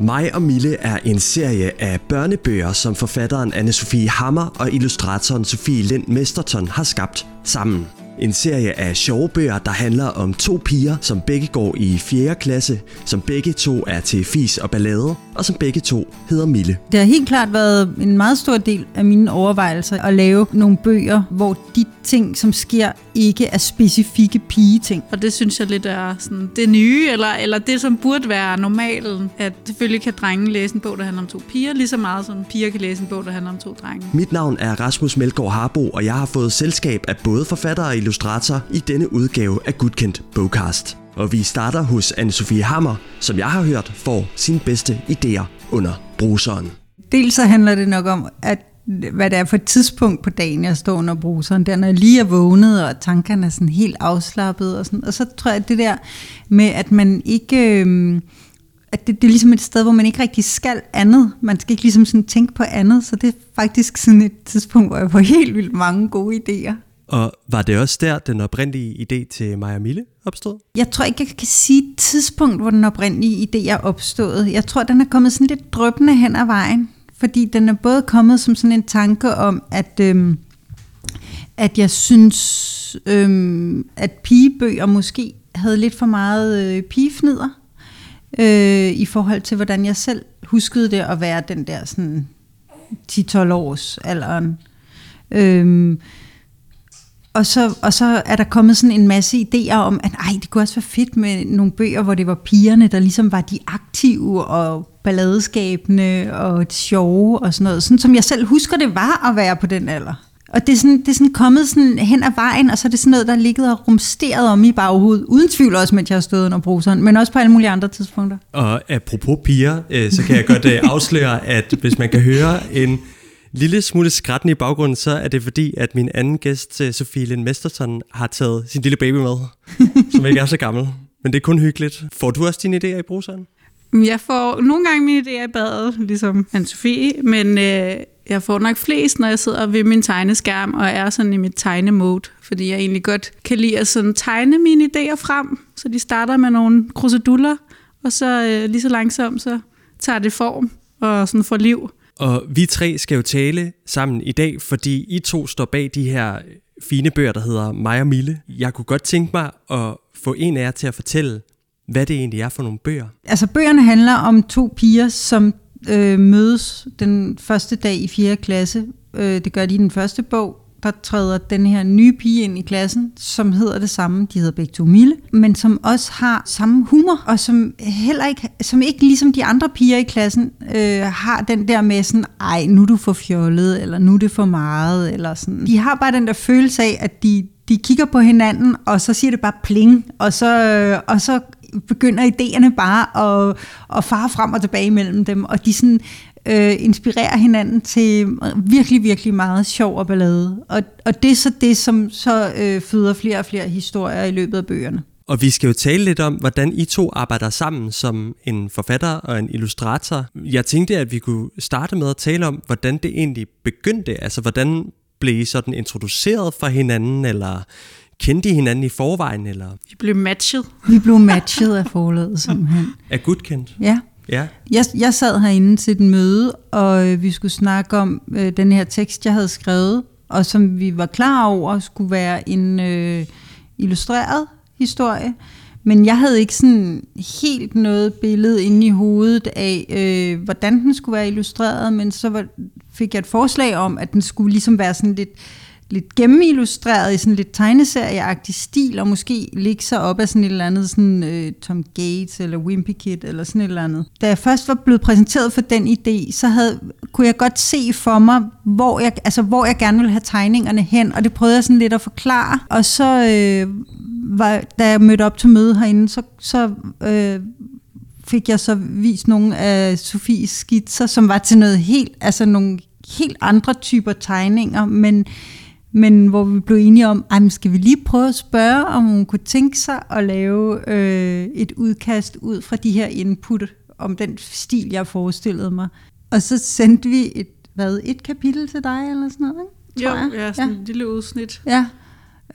Mig og Mille er en serie af børnebøger, som forfatteren Anne-Sophie Hammer og illustratoren Sofie Lind Mesterton har skabt sammen. En serie af sjove bøger, der handler om to piger, som begge går i 4. klasse, som begge to er til fis og ballade, og som begge to hedder Mille. Det har helt klart været en meget stor del af mine overvejelser at lave nogle bøger, hvor de ting, som sker, ikke er specifikke pigeting. Og det synes jeg lidt er sådan det nye, eller, eller det, som burde være normalen. At selvfølgelig kan drenge læse en bog, der handler om to piger, lige så meget som piger kan læse en bog, der handler om to drenge. Mit navn er Rasmus Melgaard Harbo, og jeg har fået selskab af både forfatter og illustrator i denne udgave af Gudkendt Bogcast. Og vi starter hos Anne-Sophie Hammer, som jeg har hørt får sine bedste idéer under bruseren. Dels så handler det nok om, at hvad det er for et tidspunkt på dagen, jeg står under bruseren, der når jeg lige er vågnet, og tankerne er sådan helt afslappet, og, sådan. og så tror jeg, at det der med, at man ikke... Øh, at det, det er ligesom et sted, hvor man ikke rigtig skal andet. Man skal ikke ligesom sådan tænke på andet, så det er faktisk sådan et tidspunkt, hvor jeg får helt vildt mange gode idéer. Og var det også der, den oprindelige idé til Maja Mille opstod? Jeg tror ikke, jeg kan sige et tidspunkt, hvor den oprindelige idé er opstået. Jeg tror, den er kommet sådan lidt drøbende hen ad vejen. Fordi den er både kommet som sådan en tanke om, at, øhm, at jeg synes, øhm, at pigebøger måske havde lidt for meget øh, pigefnider. Øh, I forhold til, hvordan jeg selv huskede det at være den der sådan 10-12 års alderen. Øhm, og så, og så er der kommet sådan en masse idéer om, at ej, det kunne også være fedt med nogle bøger, hvor det var pigerne, der ligesom var de aktive og balladeskabende og sjove og sådan noget. Sådan som jeg selv husker, det var at være på den alder. Og det er, sådan, det er sådan kommet sådan hen ad vejen, og så er det sådan noget, der er ligget og rumsteret om i baghovedet. Uden tvivl også, mens jeg har stået under bruseren, men også på alle mulige andre tidspunkter. Og apropos piger, øh, så kan jeg godt øh, afsløre, at hvis man kan høre en lille smule skrætten i baggrunden, så er det fordi, at min anden gæst, øh, Sofie Lind Mesterson, har taget sin lille baby med, som ikke er så gammel. Men det er kun hyggeligt. Får du også dine idéer i bruseren? Jeg får nogle gange mine idéer i badet, ligesom Anne-Sophie, men øh, jeg får nok flest, når jeg sidder ved min tegneskærm og er sådan i mit tegnemode, fordi jeg egentlig godt kan lide at sådan tegne mine idéer frem, så de starter med nogle kruseduller, og så øh, lige så langsomt, så tager det form og sådan får liv. Og vi tre skal jo tale sammen i dag, fordi I to står bag de her fine bøger, der hedder Mig og Mille. Jeg kunne godt tænke mig at få en af jer til at fortælle, hvad det egentlig er for nogle bøger. Altså bøgerne handler om to piger, som øh, mødes den første dag i 4. klasse. Øh, det gør de i den første bog. Der træder den her nye pige ind i klassen, som hedder det samme. De hedder begge to Mille, men som også har samme humor, og som heller ikke, som ikke ligesom de andre piger i klassen, øh, har den der med sådan, ej, nu er du for fjollet, eller nu er det for meget, eller sådan. De har bare den der følelse af, at de, de kigger på hinanden, og så siger det bare pling, og så, øh, og så begynder idéerne bare at, at fare frem og tilbage mellem dem, og de sådan øh, inspirerer hinanden til virkelig, virkelig meget sjov og ballade. Og, og det er så det, som så øh, føder flere og flere historier i løbet af bøgerne. Og vi skal jo tale lidt om, hvordan I to arbejder sammen som en forfatter og en illustrator. Jeg tænkte, at vi kunne starte med at tale om, hvordan det egentlig begyndte. Altså, hvordan blev I sådan introduceret for hinanden, eller kendte I hinanden i forvejen? Eller? Vi blev matchet. Vi blev matchet af forladet, simpelthen. Er godkendt? Ja. Ja. Jeg, jeg sad herinde til et møde, og øh, vi skulle snakke om øh, den her tekst, jeg havde skrevet, og som vi var klar over skulle være en øh, illustreret historie. Men jeg havde ikke sådan helt noget billede inde i hovedet af, øh, hvordan den skulle være illustreret, men så var, fik jeg et forslag om, at den skulle ligesom være sådan lidt lidt gennemillustreret i sådan lidt tegneserieagtig stil, og måske ligge sig op af sådan et eller andet sådan, øh, Tom Gates eller Wimpy Kid eller sådan et eller andet. Da jeg først var blevet præsenteret for den idé, så havde, kunne jeg godt se for mig, hvor jeg, altså, hvor jeg gerne ville have tegningerne hen, og det prøvede jeg sådan lidt at forklare. Og så, øh, var, da jeg mødte op til møde herinde, så, så øh, fik jeg så vist nogle af Sofies skitser, som var til noget helt, altså nogle helt andre typer tegninger, men men hvor vi blev enige om, at skal vi lige prøve at spørge, om hun kunne tænke sig at lave øh, et udkast ud fra de her input, om den stil, jeg forestillede mig. Og så sendte vi et, hvad, et kapitel til dig, eller sådan noget, ikke? Tror jo, jeg. ja, sådan ja. et lille udsnit. Ja,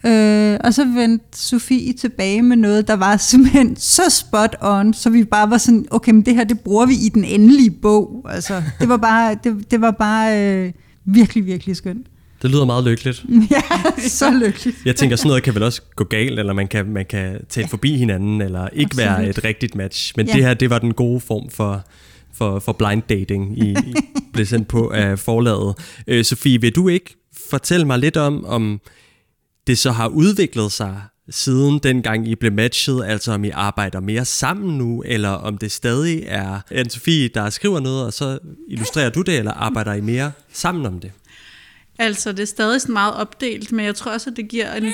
Øh, og så vendte Sofie tilbage med noget, der var simpelthen så spot on, så vi bare var sådan, okay, men det her, det bruger vi i den endelige bog. Altså, det var bare, det, det var bare øh, virkelig, virkelig skønt. Det lyder meget lykkeligt. ja, så lykkeligt. Jeg tænker, sådan noget kan vel også gå galt, eller man kan, man kan tale forbi hinanden, eller ikke Absolut. være et rigtigt match. Men ja. det her, det var den gode form for, for, for blind dating, I, I blev sendt på af forlaget. Øh, Sofie, vil du ikke fortælle mig lidt om, om det så har udviklet sig siden dengang I blev matchet, altså om I arbejder mere sammen nu, eller om det stadig er Anne-Sophie, der skriver noget, og så illustrerer du det, eller arbejder I mere sammen om det? Altså, det er stadig sådan meget opdelt, men jeg tror også, at det giver en...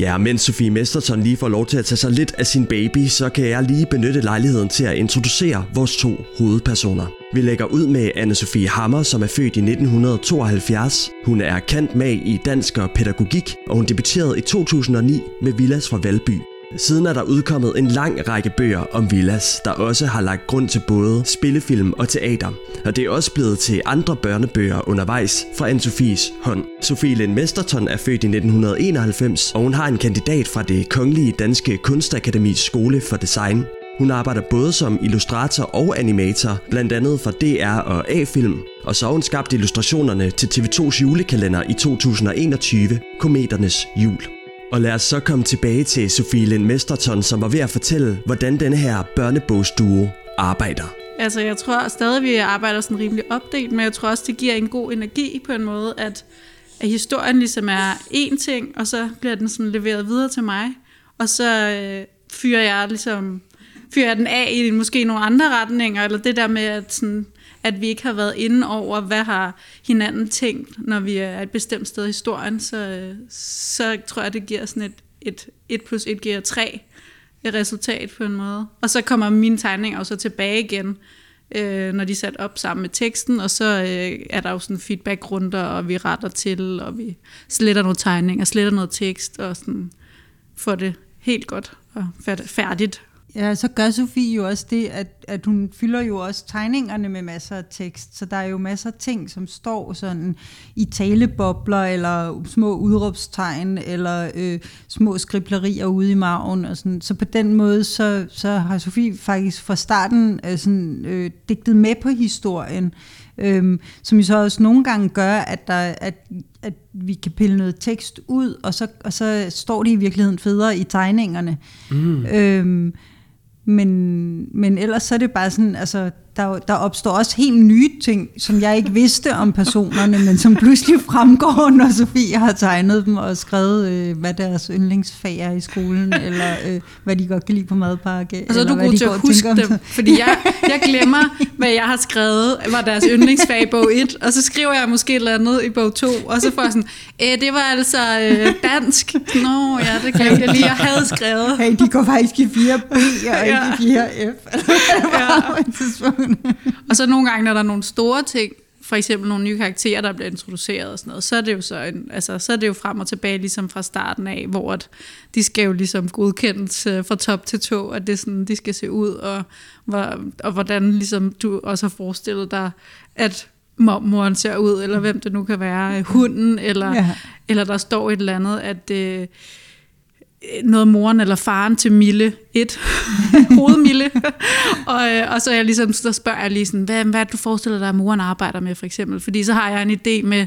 Ja, mens Sofie Mesterton lige får lov til at tage sig lidt af sin baby, så kan jeg lige benytte lejligheden til at introducere vores to hovedpersoner. Vi lægger ud med anne Sofie Hammer, som er født i 1972. Hun er kendt mag i dansk og pædagogik, og hun debuterede i 2009 med Villas fra Valby. Siden er der udkommet en lang række bøger om Villas, der også har lagt grund til både spillefilm og teater. Og det er også blevet til andre børnebøger undervejs fra Anne-Sofies hånd. Sofie Lind Mesterton er født i 1991, og hun har en kandidat fra det Kongelige Danske Kunstakademis Skole for Design. Hun arbejder både som illustrator og animator, blandt andet for DR og A-film, og så har hun skabt illustrationerne til TV2's julekalender i 2021, Kometernes Jul. Og lad os så komme tilbage til Sofie Lind Mesterton, som var ved at fortælle, hvordan denne her børnebogsduo arbejder. Altså, jeg tror stadig, vi arbejder sådan rimelig opdelt, men jeg tror også, det giver en god energi på en måde, at, at historien ligesom er én ting, og så bliver den sådan leveret videre til mig, og så øh, fyrer jeg ligesom fyrer jeg den af i måske nogle andre retninger, eller det der med, at, sådan, at vi ikke har været inde over, hvad har hinanden tænkt, når vi er et bestemt sted i historien, så, øh, så tror jeg, det giver sådan et, et 1 plus 1 giver 3 et resultat på en måde. Og så kommer mine tegninger også tilbage igen, øh, når de er sat op sammen med teksten, og så øh, er der jo sådan feedbackrunder, og vi retter til, og vi sletter nogle tegninger, sletter noget tekst, og sådan får det helt godt og færdigt Ja, så gør Sofie jo også det, at, at hun fylder jo også tegningerne med masser af tekst, så der er jo masser af ting, som står sådan i talebobler, eller små udråbstegn, eller øh, små skriblerier ude i maven, og sådan. så på den måde, så, så har Sofie faktisk fra starten øh, sådan, øh, digtet med på historien, øh, som jo så også nogle gange gør, at, der, at, at vi kan pille noget tekst ud, og så, og så står det i virkeligheden federe i tegningerne. Mm. Øh, men, men ellers så er det bare sådan, altså, der, der opstår også helt nye ting, som jeg ikke vidste om personerne, men som pludselig fremgår, når Sofie har tegnet dem og skrevet, øh, hvad deres yndlingsfag er i skolen, eller øh, hvad de godt kan lide på madpakke. Og så er du god til at huske dem, dem, fordi jeg, jeg glemmer, hvad jeg har skrevet, var deres yndlingsfag i bog 1, og så skriver jeg måske et eller andet i bog 2, og så får jeg sådan, øh, det var altså øh, dansk. Nå ja, det kan jeg lige, jeg havde skrevet. Hey, de går faktisk i 4B og ja. ikke i 4F. ja. og så nogle gange, når der er nogle store ting, for eksempel nogle nye karakterer, der bliver introduceret og sådan noget, så er det jo, så en, altså, så er det jo frem og tilbage ligesom fra starten af, hvor at de skal jo ligesom godkendes uh, fra top til to, at det sådan, de skal se ud, og, hvor, og hvordan ligesom du også har forestillet dig, at mormoren ser ud, eller hvem det nu kan være, hunden, eller, ja. eller der står et eller andet, at... Uh, noget moren eller faren til Mille, et hovedmille. og, øh, og så, jeg ligesom, så spørger jeg lige sådan, hvad, hvad du forestiller dig, at moren arbejder med for eksempel? Fordi så har jeg en idé med,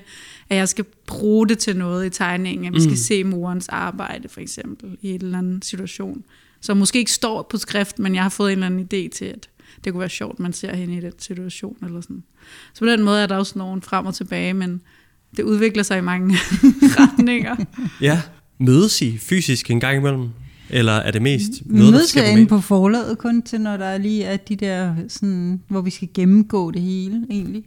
at jeg skal bruge det til noget i tegningen, at vi skal mm. se morens arbejde for eksempel i en eller anden situation. Så måske ikke står på skrift, men jeg har fået en eller anden idé til, at det kunne være sjovt, man ser hende i den situation. Eller sådan. Så på den måde er der også nogen frem og tilbage, men det udvikler sig i mange retninger. Ja, Mødes I fysisk en gang imellem? Eller er det mest noget, mødes der sker på forlaget kun til, når der lige er de der, sådan, hvor vi skal gennemgå det hele egentlig.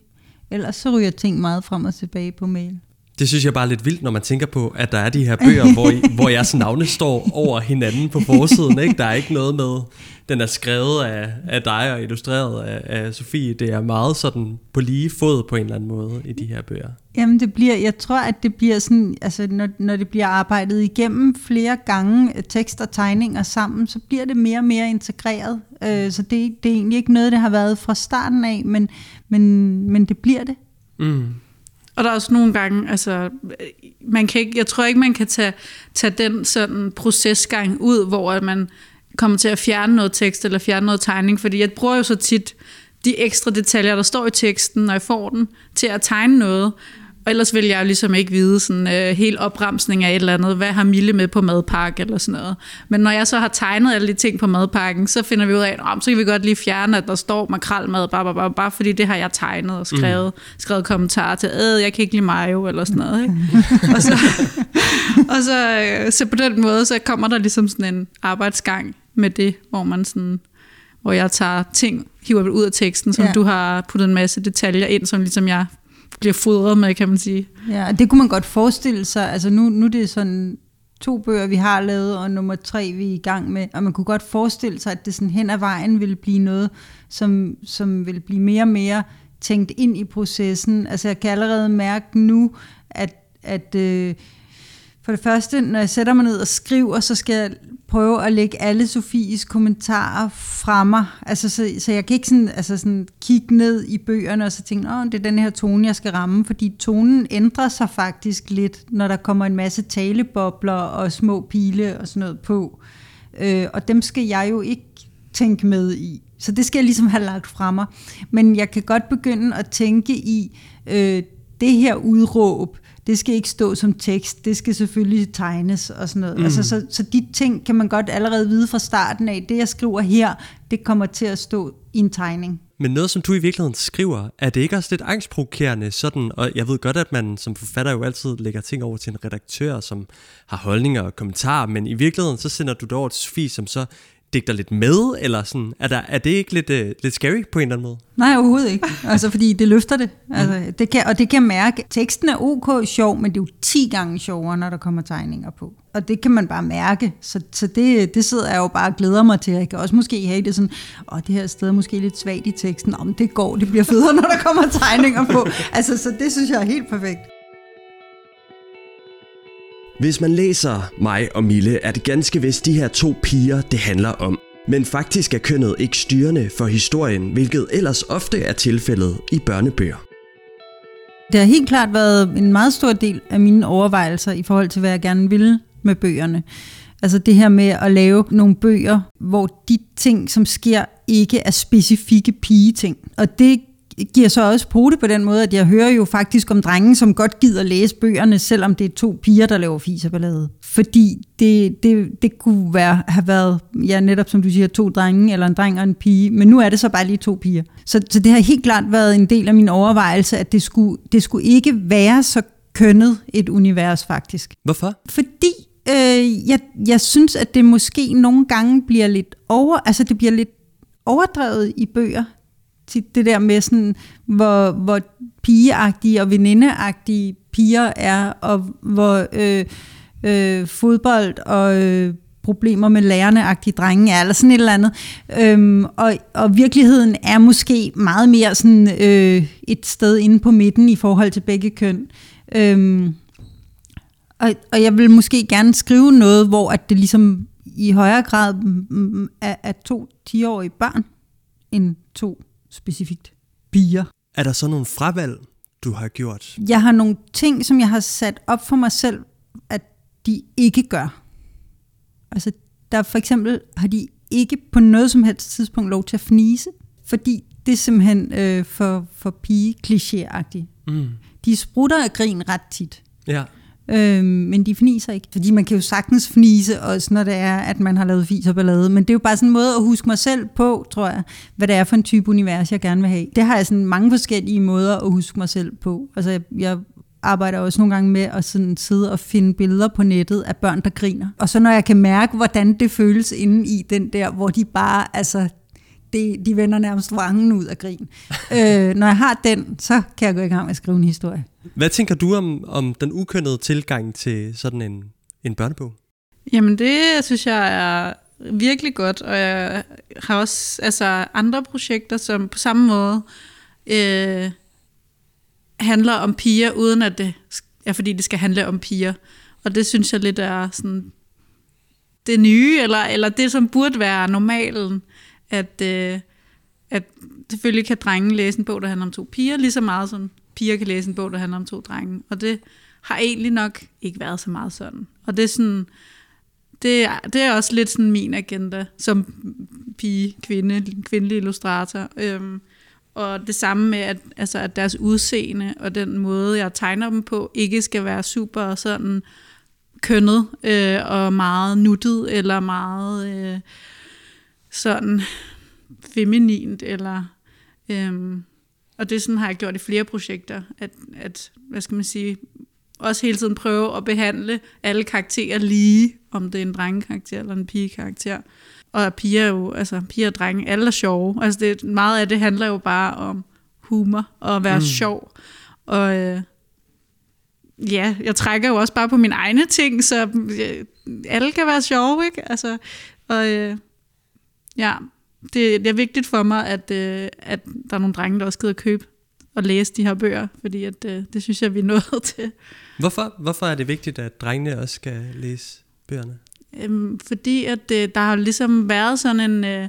Ellers så ryger ting meget frem og tilbage på mail. Det synes jeg bare er lidt vildt, når man tænker på, at der er de her bøger, hvor, I, hvor jeres navne står over hinanden på forsiden. Ikke? Der er ikke noget med, den er skrevet af, af dig og illustreret af, af Sofie. Det er meget sådan på lige fod på en eller anden måde i de her bøger. Jamen det bliver, jeg tror, at det bliver sådan, altså når, når det bliver arbejdet igennem flere gange, tekst og tegninger sammen, så bliver det mere og mere integreret. Øh, så det, det er egentlig ikke noget, det har været fra starten af, men, men, men det bliver det. Mm. Og der er også nogle gange, altså, man kan ikke, jeg tror ikke, man kan tage, tage den sådan procesgang ud, hvor man kommer til at fjerne noget tekst eller fjerne noget tegning, fordi jeg bruger jo så tit de ekstra detaljer, der står i teksten, når jeg får den, til at tegne noget. Og ellers vil jeg jo ligesom ikke vide sådan øh, helt opremsning af et eller andet, hvad har Mille med på madpakke eller sådan noget. Men når jeg så har tegnet alle de ting på madpakken, så finder vi ud af, at så kan vi godt lige fjerne, at der står makralmad, bare, bare, bare, bare fordi det har jeg tegnet og skrevet, mm. skrevet kommentarer til, øh, jeg kan ikke lide mayo eller sådan noget. Ikke? og så, og så, øh, så på den måde, så kommer der ligesom sådan en arbejdsgang med det, hvor man sådan hvor jeg tager ting, hiver ud af teksten, som ja. du har puttet en masse detaljer ind, som ligesom jeg bliver fodret med, kan man sige. Ja, og det kunne man godt forestille sig. Altså nu, nu det er det sådan to bøger, vi har lavet, og nummer tre, vi er i gang med. Og man kunne godt forestille sig, at det sådan hen ad vejen ville blive noget, som, som vil blive mere og mere tænkt ind i processen. Altså jeg kan allerede mærke nu, at, at øh, for det første, når jeg sætter mig ned og skriver, så skal jeg prøve at lægge alle Sofies kommentarer fra mig. Altså, så, så jeg kan ikke sådan, altså sådan kigge ned i bøgerne og så tænke, åh, det er den her tone, jeg skal ramme, fordi tonen ændrer sig faktisk lidt, når der kommer en masse talebobler og små pile og sådan noget på. Øh, og dem skal jeg jo ikke tænke med i. Så det skal jeg ligesom have lagt fra mig. Men jeg kan godt begynde at tænke i øh, det her udråb, det skal ikke stå som tekst, det skal selvfølgelig tegnes og sådan noget. Mm. Altså, så, så de ting kan man godt allerede vide fra starten af. Det, jeg skriver her, det kommer til at stå i en tegning. Men noget, som du i virkeligheden skriver, er det ikke også lidt angstprovokerende sådan, og jeg ved godt, at man som forfatter jo altid lægger ting over til en redaktør, som har holdninger og kommentarer, men i virkeligheden så sender du det over til Sofie, som så digter lidt med, eller sådan? Er, der, er det ikke lidt, uh, lidt scary på en eller anden måde? Nej, overhovedet ikke. Altså, fordi det løfter det. Altså, mm. det kan, og det kan jeg mærke. Teksten er ok sjov, men det er jo 10 gange sjovere, når der kommer tegninger på. Og det kan man bare mærke. Så, så det, det sidder jeg jo bare og glæder mig til. Jeg kan også måske have det sådan, åh, det her sted er måske lidt svagt i teksten. Om det går, det bliver federe, når der kommer tegninger på. Altså, så det synes jeg er helt perfekt. Hvis man læser mig og Mille, er det ganske vist de her to piger, det handler om. Men faktisk er kønnet ikke styrende for historien, hvilket ellers ofte er tilfældet i børnebøger. Det har helt klart været en meget stor del af mine overvejelser i forhold til, hvad jeg gerne ville med bøgerne. Altså det her med at lave nogle bøger, hvor de ting, som sker, ikke er specifikke pigeting. Og det giver så også pote på den måde, at jeg hører jo faktisk om drenge, som godt gider læse bøgerne, selvom det er to piger, der laver fiserballade. Fordi det, det, det kunne være, have været, ja netop som du siger, to drenge, eller en dreng og en pige, men nu er det så bare lige to piger. Så, så det har helt klart været en del af min overvejelse, at det skulle, det skulle ikke være så kønnet et univers faktisk. Hvorfor? Fordi øh, jeg, jeg synes, at det måske nogle gange bliver lidt over, altså det bliver lidt overdrevet i bøger tit det der med sådan, hvor, hvor pigeagtige og venindeagtige piger er, og hvor øh, øh, fodbold og øh, problemer med lærerneagtige drenge er, eller sådan et eller andet. Øhm, og, og virkeligheden er måske meget mere sådan øh, et sted inde på midten i forhold til begge køn. Øhm, og, og jeg vil måske gerne skrive noget, hvor at det ligesom i højere grad er, er to 10-årige børn end to specifikt bier. Er der så nogle fravalg, du har gjort? Jeg har nogle ting, som jeg har sat op for mig selv, at de ikke gør. Altså, der for eksempel har de ikke på noget som helst tidspunkt lov til at fnise, fordi det er simpelthen øh, for, for pige klichéagtigt. Mm. De sprutter af grin ret tit. Ja. Øh, men de fniser ikke. Fordi man kan jo sagtens fnise, også når det er, at man har lavet fis og ballade. Men det er jo bare sådan en måde at huske mig selv på, tror jeg, hvad det er for en type univers, jeg gerne vil have. Det har jeg sådan mange forskellige måder at huske mig selv på. Altså, jeg, jeg arbejder også nogle gange med at sådan sidde og finde billeder på nettet af børn, der griner. Og så når jeg kan mærke, hvordan det føles inde i den der, hvor de bare, altså, det, de vender nærmest vangen ud af grin. øh, når jeg har den, så kan jeg gå i gang med at skrive en historie. Hvad tænker du om, om den ukønnede tilgang til sådan en, en børnebog? Jamen det synes jeg er virkelig godt, og jeg har også altså, andre projekter, som på samme måde øh, handler om piger, uden at det er fordi, det skal handle om piger. Og det synes jeg lidt er sådan det nye, eller, eller det, som burde være normalen, at, øh, at selvfølgelig kan drenge læse en bog, der handler om to piger, lige så meget som piger kan læse en bog, der handler om to drenge. Og det har egentlig nok ikke været så meget sådan. Og det er sådan, det er, det er også lidt sådan min agenda som pige, kvinde, kvindelig illustrator. Øhm, og det samme med, at, altså, at deres udseende og den måde, jeg tegner dem på, ikke skal være super sådan kønnet øh, og meget nuttet eller meget øh, sådan feminint. Eller, øh, og det sådan har jeg gjort i flere projekter, at, at hvad skal man sige, også hele tiden prøve at behandle alle karakterer lige, om det er en drengekarakter eller en pigekarakter. Og piger er jo, altså piger og drenge, alle er sjove. Altså det, meget af det handler jo bare om humor og at være mm. sjov. Og øh, ja, jeg trækker jo også bare på mine egne ting, så øh, alle kan være sjove, ikke? Altså, og øh, ja, det, det er vigtigt for mig, at, øh, at der er nogle drenge, der også gider købe og læse de her bøger, fordi at, øh, det synes jeg, vi er nået til. Hvorfor, hvorfor er det vigtigt, at drengene også skal læse bøgerne? Øhm, fordi at øh, der har ligesom været sådan en... Øh,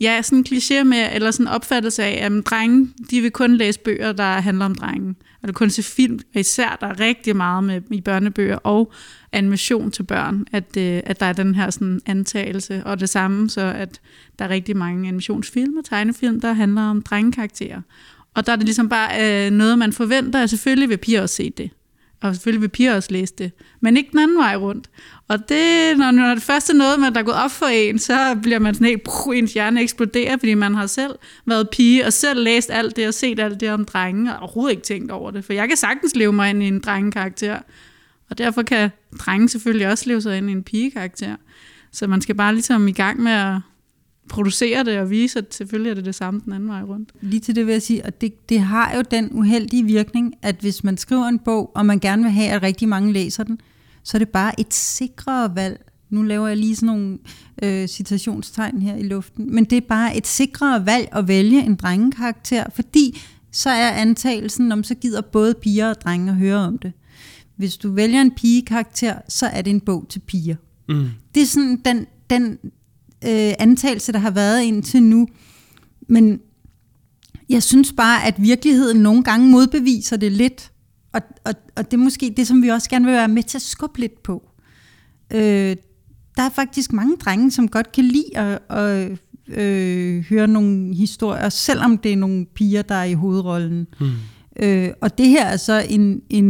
ja, sådan en kliché med, eller sådan en opfattelse af, at mm, drenge, de vil kun læse bøger, der handler om drenge. Eller kun se film, og især der er rigtig meget med i børnebøger og animation til børn, at, øh, at der er den her sådan antagelse. Og det samme, så at der er rigtig mange animationsfilm og tegnefilm, der handler om drengekarakterer. Og der er det ligesom bare øh, noget, man forventer, at selvfølgelig vil piger også se det. Og selvfølgelig vil piger også læse det. Men ikke den anden vej rundt. Og det, når, når det første noget, man der er gået op for en, så bliver man sådan helt, puh, ens hjerne eksploderer, fordi man har selv været pige, og selv læst alt det, og set alt det om drenge, og overhovedet ikke tænkt over det. For jeg kan sagtens leve mig ind i en drengekarakter. Og derfor kan drenge selvfølgelig også leve sig ind i en pigekarakter. Så man skal bare ligesom i gang med at producere det og vise, at selvfølgelig er det det samme den anden vej rundt. Lige til det vil jeg sige, at det, det har jo den uheldige virkning, at hvis man skriver en bog, og man gerne vil have, at rigtig mange læser den, så er det bare et sikrere valg. Nu laver jeg lige sådan nogle øh, citationstegn her i luften, men det er bare et sikrere valg at vælge en drengekarakter, fordi så er antagelsen, om så gider både piger og drenge at høre om det. Hvis du vælger en pigekarakter, så er det en bog til piger. Mm. Det er sådan den, den øh, antagelse, der har været indtil nu. Men jeg synes bare, at virkeligheden nogle gange modbeviser det lidt. Og, og, og det er måske det, som vi også gerne vil være med til at skubbe lidt på. Øh, der er faktisk mange drenge, som godt kan lide at, at øh, høre nogle historier, selvom det er nogle piger, der er i hovedrollen. Hmm. Øh, og det her er så en, en,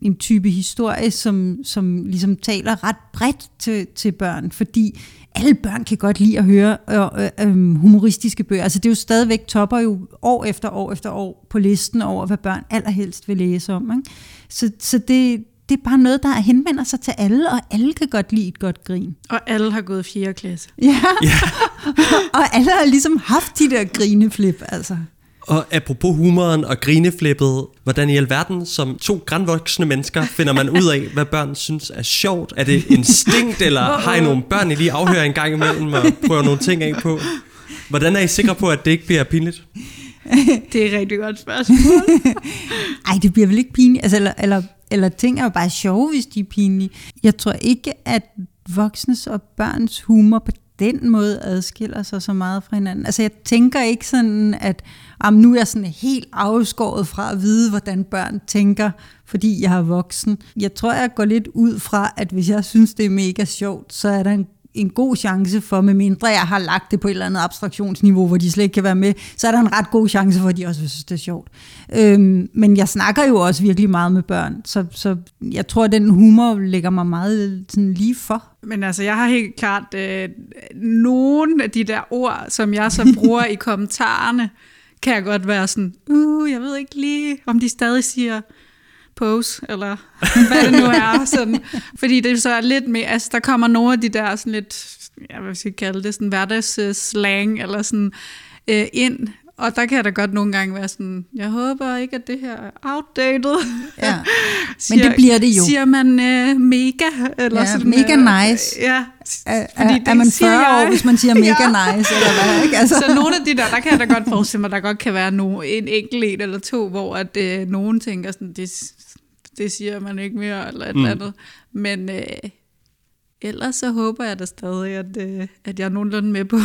en type historie, som, som ligesom taler ret bredt til, til børn, fordi alle børn kan godt lide at høre øh, øh, øh, humoristiske bøger. Altså det er jo stadigvæk topper jo år efter år efter år på listen over, hvad børn allerhelst vil læse om. Ikke? Så, så det, det er bare noget, der henvender sig til alle, og alle kan godt lide et godt grin. Og alle har gået 4. klasse. Ja, ja. og alle har ligesom haft de der grineflip, altså. Og apropos humoren og grineflippet, hvordan i alverden som to grænvoksne mennesker finder man ud af, hvad børn synes er sjovt? Er det instinkt, eller har I nogle børn, I lige afhører en gang imellem og prøver nogle ting af på? Hvordan er I sikre på, at det ikke bliver pinligt? Det er et rigtig godt spørgsmål. Ej, det bliver vel ikke pinligt. Altså, eller, eller, eller ting er jo bare sjove, hvis de er pinlige. Jeg tror ikke, at voksnes og børns humor på den måde adskiller sig så meget fra hinanden. Altså jeg tænker ikke sådan, at om nu er jeg sådan helt afskåret fra at vide, hvordan børn tænker, fordi jeg er voksen. Jeg tror, jeg går lidt ud fra, at hvis jeg synes, det er mega sjovt, så er der en en god chance for, med mindre jeg har lagt det på et eller andet abstraktionsniveau, hvor de slet ikke kan være med, så er der en ret god chance for, at de også synes, det er sjovt. Øhm, men jeg snakker jo også virkelig meget med børn, så, så jeg tror, at den humor lægger mig meget sådan lige for. Men altså, jeg har helt klart øh, nogle af de der ord, som jeg så bruger i kommentarerne, kan jeg godt være sådan, uh, jeg ved ikke lige, om de stadig siger pose, eller hvad det nu er. Sådan. Fordi det så er lidt mere, altså der kommer nogle af de der sådan lidt, ja, hvad skal jeg kalde det sådan hverdagsslang, øh, eller sådan, øh, ind. Og der kan jeg da godt nogle gange være sådan, jeg håber ikke, at det her er outdated. Ja. Men det bliver det jo. Siger man uh, mega? Eller Ja, sådan, mega øh, nice. Ja, Er, fordi er, det er man siger 40 år, jeg. hvis man siger mega Ja. nice, eller hvad? Ikke? Altså. Så nogle af de der, der kan jeg da godt forestille mig, der godt kan være no, en enkelt en eller to, hvor at, øh, nogen tænker sådan, det, det siger man ikke mere, eller et mm. eller andet. Men øh, ellers så håber jeg da stadig, at, øh, at jeg er nogenlunde med på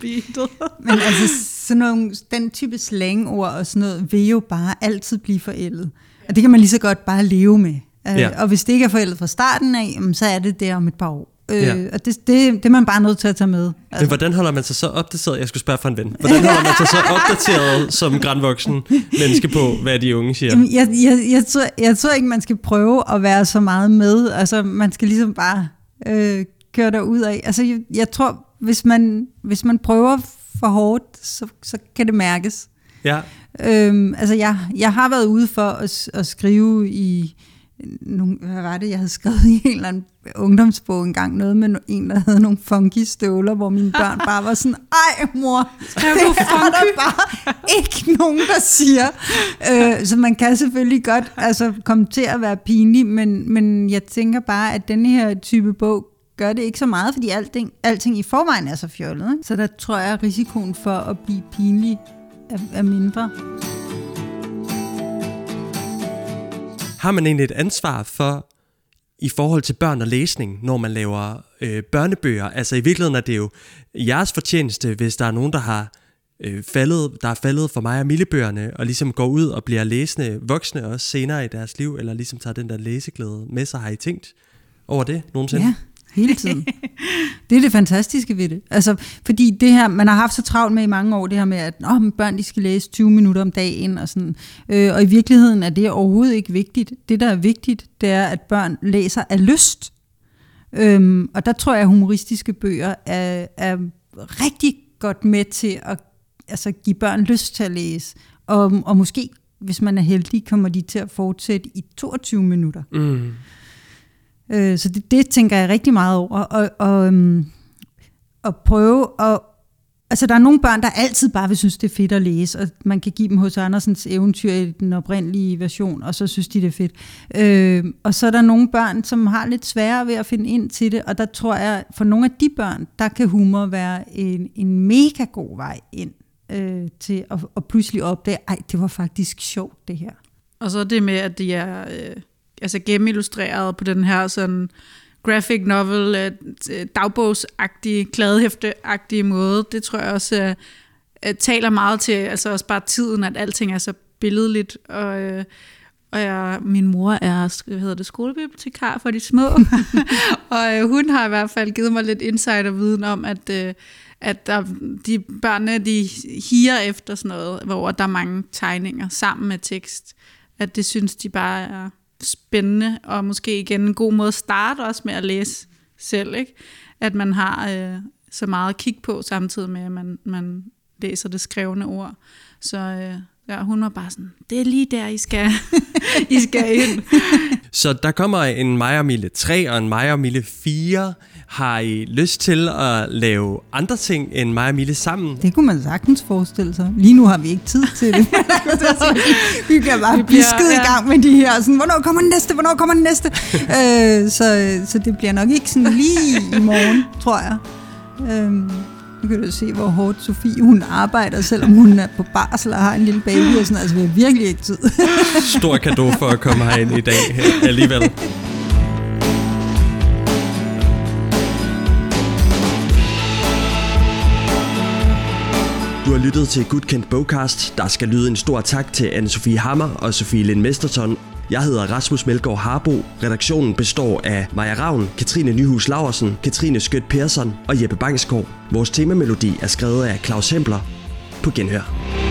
beatet. Men altså, sådan nogle, den type slangord og sådan noget, vil jo bare altid blive forældet. Og det kan man lige så godt bare leve med. Øh, Ja. Og hvis det ikke er forældet fra starten af, så er det der om et par år. Øh, Ja. Og det, det, det er man bare nødt til at tage med. Men Altså, hvordan holder man sig så opdateret? Jeg skulle spørge for en ven. Hvordan holder man sig så opdateret som grandvoksen menneske på, hvad de unge siger? Jamen, jeg, jeg, jeg, tror, jeg tror ikke, man skal prøve at være så meget med. Altså, man skal ligesom bare øh, køre derud af. Altså, jeg, jeg tror, hvis man, hvis man prøver for hårdt, så, så kan det mærkes. Ja, Øhm, altså, jeg, jeg har været ude for at, at skrive i nogle, hvad var det, jeg havde skrevet i en eller anden ungdomsbog engang, noget med en, der havde nogle funky støvler, hvor mine børn bare var sådan, ej mor, Skrev det du er der funky? bare ikke nogen, der siger. Øh, så man kan selvfølgelig godt altså, komme til at være pinlig, men, men jeg tænker bare, at denne her type bog gør det ikke så meget, fordi alting, alting i forvejen er så fjollet. Ikke? Så der tror jeg, at risikoen for at blive pinlig er, er mindre. har man egentlig et ansvar for i forhold til børn og læsning, når man laver øh, børnebøger? Altså i virkeligheden er det jo jeres fortjeneste, hvis der er nogen, der har øh, faldet, der er faldet for mig og Millebøgerne, og ligesom går ud og bliver læsende voksne også senere i deres liv, eller ligesom tager den der læseglæde med sig. Har I tænkt over det nogensinde? Ja, hele tiden. Det er det fantastiske ved det. Altså, fordi det her, man har haft så travlt med i mange år, det her med, at oh, men børn de skal læse 20 minutter om dagen, og, sådan. Øh, og i virkeligheden er det overhovedet ikke vigtigt. Det, der er vigtigt, det er, at børn læser af lyst. Øhm, og der tror jeg, at humoristiske bøger er, er rigtig godt med til at altså, give børn lyst til at læse. Og, og måske, hvis man er heldig, kommer de til at fortsætte i 22 minutter. Mm. Øh, så det, det tænker jeg rigtig meget over. Og, og, øhm, og prøve at... Altså, der er nogle børn, der altid bare vil synes, det er fedt at læse, og man kan give dem hos Andersens eventyr i den oprindelige version, og så synes de, det er fedt. Øh, og så er der nogle børn, som har lidt sværere ved at finde ind til det, og der tror jeg, for nogle af de børn, der kan humor være en, en mega god vej ind øh, til at, at pludselig opdage, ej, det var faktisk sjovt, det her. Og så det med, at de er øh, altså gennemillustreret på den her sådan graphic novel, øh, øh, dagbogsagtige, kladehæfteagtige måde. Det tror jeg også øh, øh, taler meget til, altså også bare tiden, at alting er så billedligt. Og, øh, og jeg, min mor er hvad hedder det, skolebibliotekar for de små, og øh, hun har i hvert fald givet mig lidt insight og viden om, at, øh, at der, de børnene, de higer efter sådan noget, hvor der er mange tegninger sammen med tekst. At det synes de bare er spændende, og måske igen en god måde at starte også med at læse selv, ikke? At man har øh, så meget at kigge på, samtidig med, at man, man læser det skrevne ord. Så øh, ja, hun var bare sådan, det er lige der, I skal, I skal ind. Så der kommer en Maja Mille 3 og en Maja Mille 4. Har I lyst til at lave andre ting end Maja Mille sammen? Det kunne man sagtens forestille sig. Lige nu har vi ikke tid til det. vi kan bare Vi blive bliver- skide i ja. gang med de her. Sådan, hvornår kommer den næste? Hvornår kommer den næste? øh, så, så det bliver nok ikke sådan lige i morgen, tror jeg. Øh, nu kan du se, hvor hårdt Sofie hun arbejder, selvom hun er på barsel og har en lille baby. Og sådan, altså, vi har virkelig ikke tid. Stor gave for at komme herind i dag alligevel. Du har lyttet til Gudkendt Bogcast. Der skal lyde en stor tak til Anne-Sophie Hammer og Sofie Lind Mesterton. Jeg hedder Rasmus Melgaard Harbo. Redaktionen består af Maja Ravn, Katrine Nyhus Laversen, Katrine Skødt Persson og Jeppe Bangsgaard. Vores temamelodi er skrevet af Claus Hempler. På genhør.